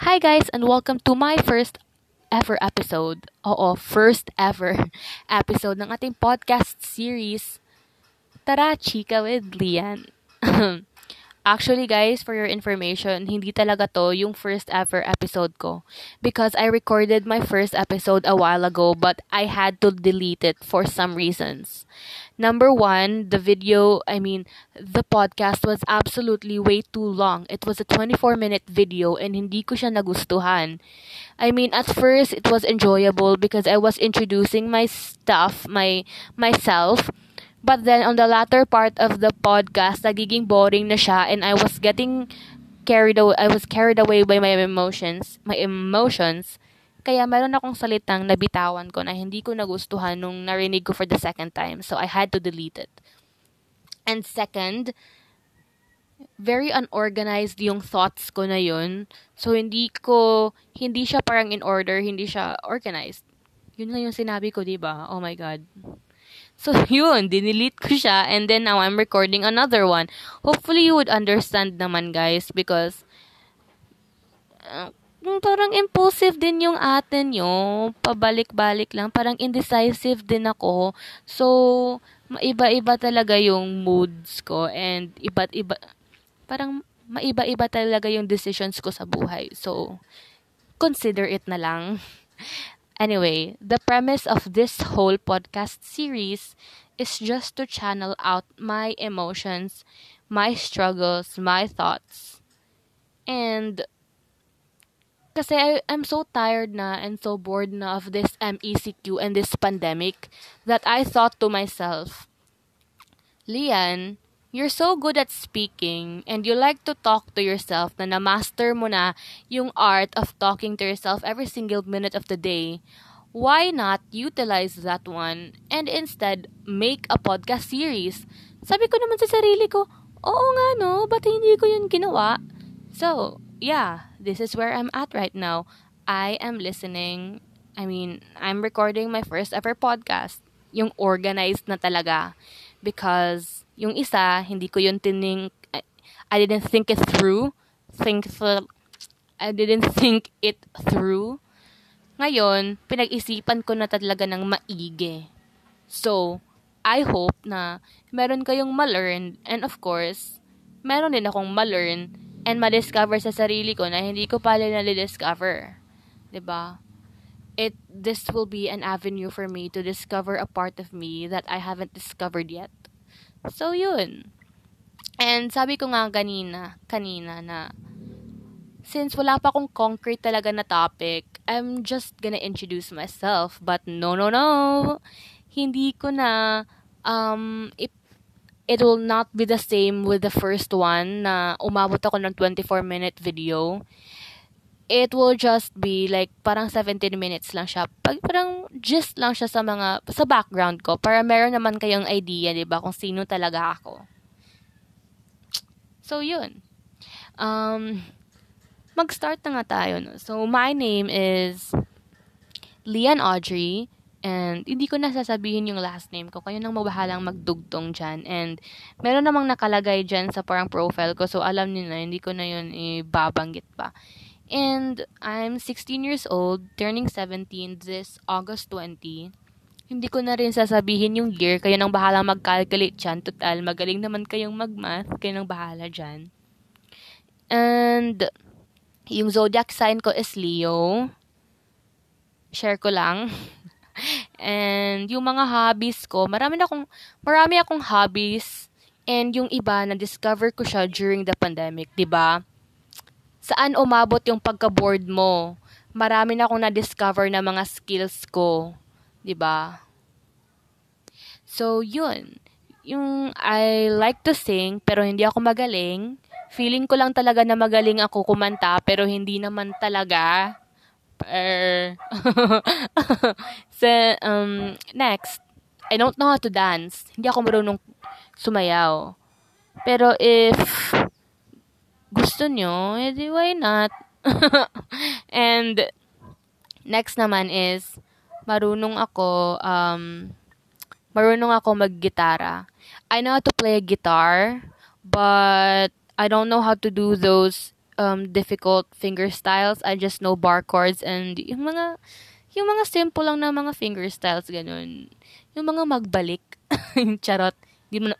Hi guys and welcome to my first ever episode. Oo, first ever episode ng ating podcast series. Tara, chika with Lian. Actually guys, for your information, hindi talaga to yung first ever episode ko. Because I recorded my first episode a while ago but I had to delete it for some reasons. Number one, the video, I mean, the podcast was absolutely way too long. It was a 24 minute video and hindi ko siya nagustuhan. I mean, at first, it was enjoyable because I was introducing my stuff, my myself, But then on the latter part of the podcast, nagiging boring na siya and I was getting carried away, I was carried away by my emotions, my emotions. Kaya meron akong salitang nabitawan ko na hindi ko nagustuhan nung narinig ko for the second time. So I had to delete it. And second, very unorganized yung thoughts ko na yun. So hindi ko, hindi siya parang in order, hindi siya organized. Yun lang yung sinabi ko, di ba? Oh my God. So, yun, dinelete ko siya and then now I'm recording another one. Hopefully, you would understand naman, guys, because uh, parang impulsive din yung atin nyo. Pabalik-balik lang. Parang indecisive din ako. So, maiba-iba talaga yung moods ko and iba't iba, parang maiba-iba talaga yung decisions ko sa buhay. So, consider it na lang. Anyway, the premise of this whole podcast series is just to channel out my emotions, my struggles, my thoughts. And kasi I, I'm so tired na and so bored na of this MECQ and this pandemic that I thought to myself, Lian, you're so good at speaking and you like to talk to yourself na na-master mo na yung art of talking to yourself every single minute of the day, why not utilize that one and instead make a podcast series? Sabi ko naman sa sarili ko, oo nga no, ba't hindi ko yun ginawa? So, yeah, this is where I'm at right now. I am listening, I mean, I'm recording my first ever podcast. Yung organized na talaga. Because yung isa, hindi ko yun tining, I, I didn't think it through. Think, I didn't think it through. Ngayon, pinag-isipan ko na talaga ng maigi. So, I hope na meron kayong ma-learn and of course, meron din akong ma-learn and ma-discover sa sarili ko na hindi ko pala na-discover. ba? Diba? It, this will be an avenue for me to discover a part of me that I haven't discovered yet. So, yun. And sabi ko nga kanina, kanina na, since wala pa akong concrete talaga na topic, I'm just gonna introduce myself. But no, no, no. Hindi ko na, um, it, it will not be the same with the first one na umabot ako ng 24-minute video. It will just be like parang 17 minutes lang siya. Pag, parang just lang siya sa mga sa background ko para meron naman kayong idea, 'di ba, kung sino talaga ako. So, yun. Um, mag-start na nga tayo. No? So, my name is Lian Audrey. And hindi ko na sasabihin yung last name ko. Kayo nang mabahalang magdugtong dyan. And meron namang nakalagay dyan sa parang profile ko. So, alam niyo na, hindi ko na yun ibabanggit pa. And I'm 16 years old, turning 17 this August 20. Hindi ko na rin sasabihin yung year. Kayo nang bahala mag-calculate dyan. Total, magaling naman kayong mag-math. Kayo nang bahala dyan. And, yung zodiac sign ko is Leo. Share ko lang. And, yung mga hobbies ko, marami na akong, marami akong hobbies. And yung iba, na-discover ko siya during the pandemic, 'di ba? saan umabot yung pagka-bored mo. Marami na akong na-discover na mga skills ko. ba? Diba? So, yun. Yung I like to sing, pero hindi ako magaling. Feeling ko lang talaga na magaling ako kumanta, pero hindi naman talaga. Er. so, um, next, I don't know how to dance. Hindi ako marunong sumayaw. Pero if gusto nyo, edi why not? And, next naman is, marunong ako, um, marunong ako mag-gitara. I know how to play a guitar, but I don't know how to do those um, difficult finger styles. I just know bar chords and yung mga yung mga simple lang na mga finger styles ganun. Yung mga magbalik. Charot. Di mo na,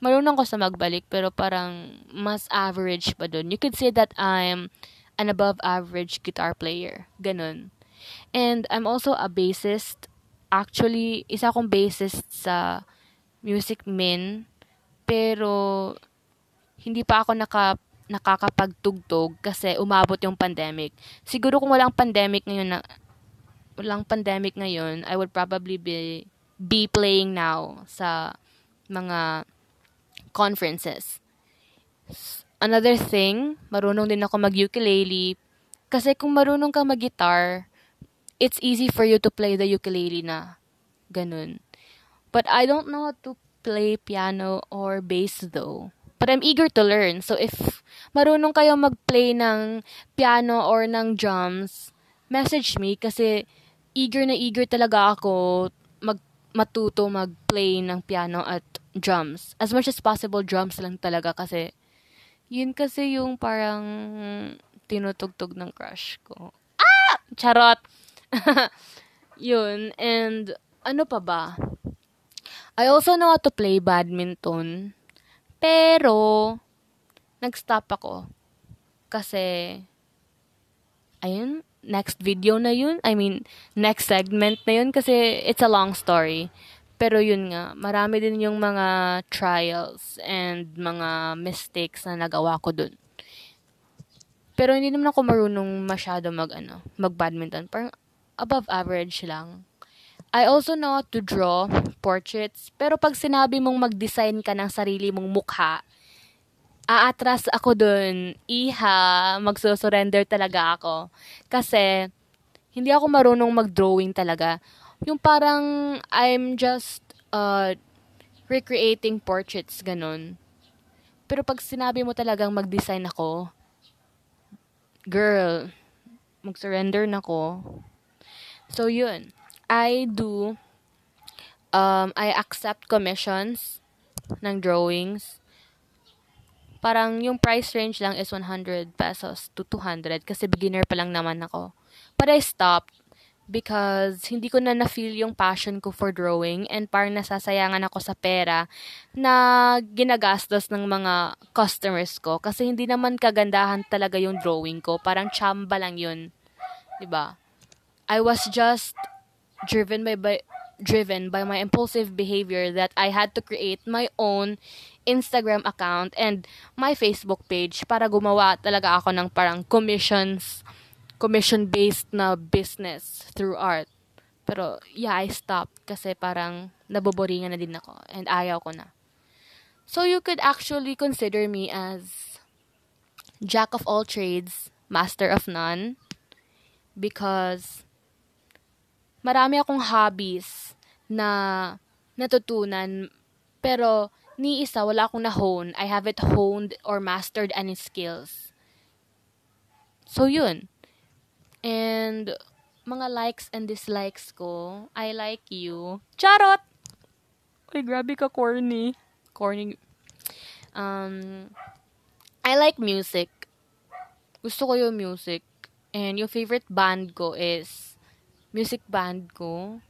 marunong ko sa magbalik pero parang mas average pa dun. You could say that I'm an above average guitar player. Ganun. And I'm also a bassist. Actually, isa akong bassist sa Music Min. Pero, hindi pa ako naka nakakapagtugtog kasi umabot yung pandemic. Siguro kung walang pandemic ngayon na walang pandemic ngayon, I would probably be be playing now sa mga conferences. Another thing, marunong din ako mag-ukulele kasi kung marunong ka mag-guitar, it's easy for you to play the ukulele na. Ganun. But I don't know how to play piano or bass though. But I'm eager to learn. So if marunong kayo mag-play ng piano or ng drums, message me kasi eager na eager talaga ako mag matuto mag-play ng piano at drums. As much as possible, drums lang talaga kasi yun kasi yung parang tinutugtog ng crush ko. Ah! Charot! yun. And ano pa ba? I also know how to play badminton. Pero, nag-stop ako. Kasi, ayun, next video na yun. I mean, next segment na yun kasi it's a long story. Pero yun nga, marami din yung mga trials and mga mistakes na nagawa ko dun. Pero hindi naman ako marunong masyado mag, ano, mag-badminton. Parang above average lang. I also know how to draw portraits. Pero pag sinabi mong mag-design ka ng sarili mong mukha, aatras ako dun. Iha, magsusurrender talaga ako. Kasi, hindi ako marunong mag-drawing talaga. Yung parang, I'm just, uh, recreating portraits, ganun. Pero pag sinabi mo talagang mag-design ako, girl, mag-surrender na ko. So, yun. I do, um, I accept commissions ng drawings parang yung price range lang is 100 pesos to 200 kasi beginner pa lang naman ako. But I stopped because hindi ko na na-feel yung passion ko for drawing and parang nasasayangan ako sa pera na ginagastos ng mga customers ko kasi hindi naman kagandahan talaga yung drawing ko. Parang chamba lang yun. ba? I was just driven by, by driven by my impulsive behavior that I had to create my own Instagram account and my Facebook page para gumawa talaga ako ng parang commissions, commission-based na business through art. Pero, yeah, I stopped kasi parang naboboringan na din ako and ayaw ko na. So, you could actually consider me as jack of all trades, master of none because marami akong hobbies na natutunan pero ni isa wala akong na-hone. I haven't honed or mastered any skills. So yun. And mga likes and dislikes ko, I like you. Charot! Uy, grabe ka corny. Corny. Um, I like music. Gusto ko yung music. And yung favorite band ko is music band ko.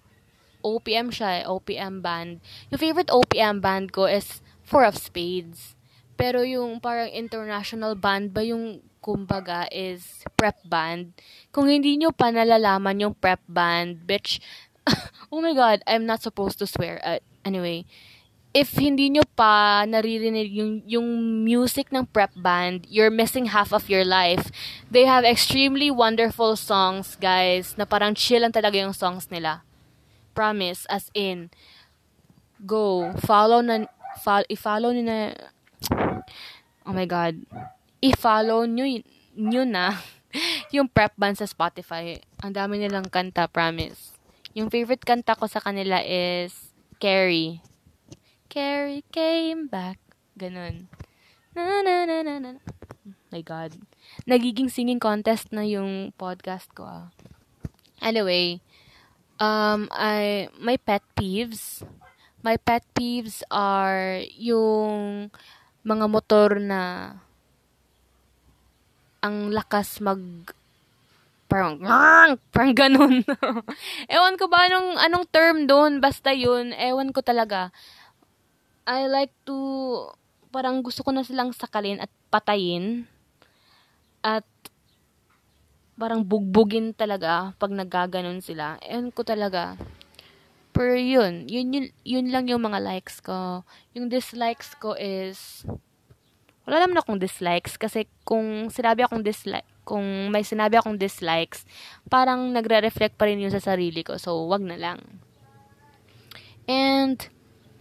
OPM siya, eh, OPM band. Yung favorite OPM band ko is Four of Spades. Pero yung parang international band ba yung kumbaga is prep band. Kung hindi nyo pa nalalaman yung prep band, bitch, oh my god, I'm not supposed to swear. Uh, anyway, if hindi nyo pa naririnig yung, yung music ng prep band, you're missing half of your life. They have extremely wonderful songs, guys, na parang chill lang talaga yung songs nila. Promise, as in, go, follow na, follow, i-follow nyo na, oh my god, i-follow nyo, nyo na yung prep band sa Spotify. Ang dami nilang kanta, promise. Yung favorite kanta ko sa kanila is Carrie. Carrie came back. Ganun. Na, na, na, na, na. My God. Nagiging singing contest na yung podcast ko, ah. Anyway, um, I, my pet peeves. My pet peeves are yung mga motor na ang lakas mag parang parang ganun. ewan ko ba anong anong term doon basta yun ewan ko talaga. I like to parang gusto ko na silang sakalin at patayin at parang bugbugin talaga pag nagaganon sila. Ewan ko talaga. Pero yun, yun, yun, yun lang yung mga likes ko. Yung dislikes ko is, wala naman akong dislikes kasi kung sinabi akong dislike, kung may sinabi akong dislikes, parang nagre-reflect pa rin yun sa sarili ko. So, wag na lang. And,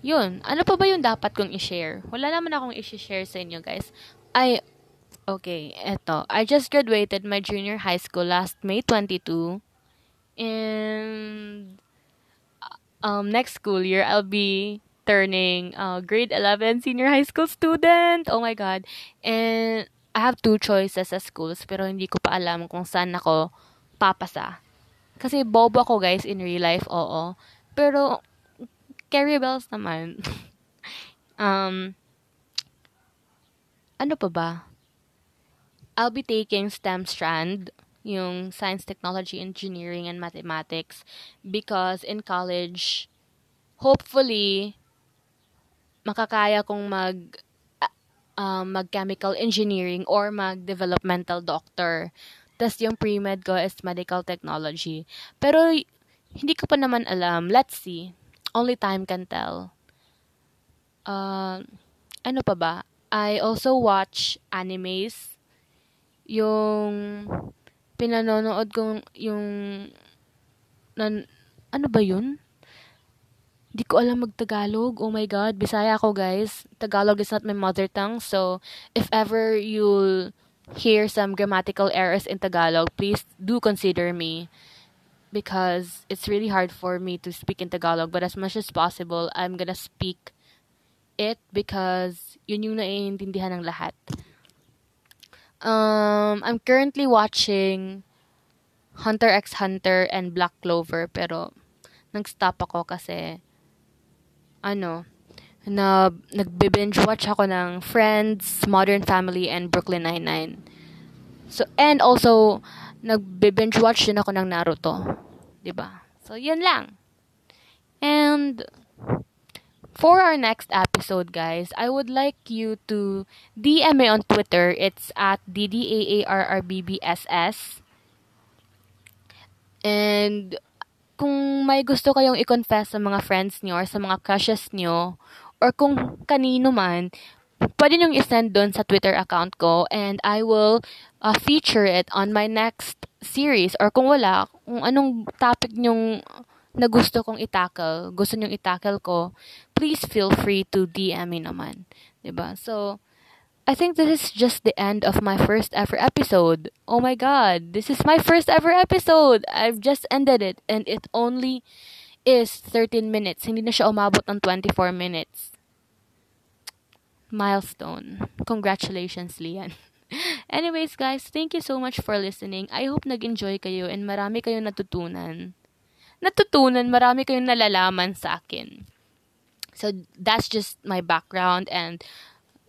yun. Ano pa ba yung dapat kong i-share? Wala naman akong i-share sa inyo, guys. I, okay, eto. I just graduated my junior high school last May 22. And, um, next school year, I'll be turning uh, grade 11 senior high school student. Oh my God. And I have two choices sa schools, pero hindi ko pa alam kung saan ako papasa. Kasi bobo ako, guys, in real life, oo. Pero, carry bells naman. um, ano pa ba? I'll be taking STEM strand yung science, technology, engineering, and mathematics because in college, hopefully, makakaya kong mag uh, mag-chemical engineering or mag-developmental doctor. Tapos yung pre-med ko is medical technology. Pero hindi ko pa naman alam. Let's see. Only time can tell. Uh, ano pa ba? I also watch animes. Yung pinanonood ko yung nan, ano ba yun? Di ko alam mag-Tagalog. Oh my God. Bisaya ako, guys. Tagalog is not my mother tongue. So, if ever you'll hear some grammatical errors in Tagalog, please do consider me. Because it's really hard for me to speak in Tagalog. But as much as possible, I'm gonna speak it because yun yung naiintindihan ng lahat. Um, I'm currently watching Hunter x Hunter and Black Clover pero nag-stop ako kasi ano, na nagbe-binge watch ako ng Friends, Modern Family and Brooklyn Nine-Nine. So and also nagbe-binge watch din ako ng Naruto, 'di ba? So yun lang. And for our next episode, guys, I would like you to DM me on Twitter. It's at DDAARRBBSS. And kung may gusto kayong i-confess sa mga friends niyo or sa mga crushes niyo, or kung kanino man, pwede nyo i-send doon sa Twitter account ko and I will uh, feature it on my next series or kung wala, kung anong topic nyong na gusto kong i-tackle, gusto nyong i-tackle ko, please feel free to DM me naman. ba diba? So, I think this is just the end of my first ever episode. Oh my god, this is my first ever episode! I've just ended it and it only is 13 minutes. Hindi na siya umabot ng 24 minutes. Milestone. Congratulations, Lian. Anyways, guys, thank you so much for listening. I hope nag-enjoy kayo and marami kayong natutunan natutunan, marami kayong nalalaman sa akin. So, that's just my background and,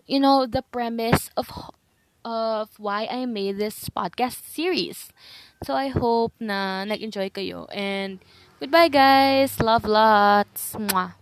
you know, the premise of, of why I made this podcast series. So, I hope na nag-enjoy kayo. And, goodbye guys! Love lots! Mwah!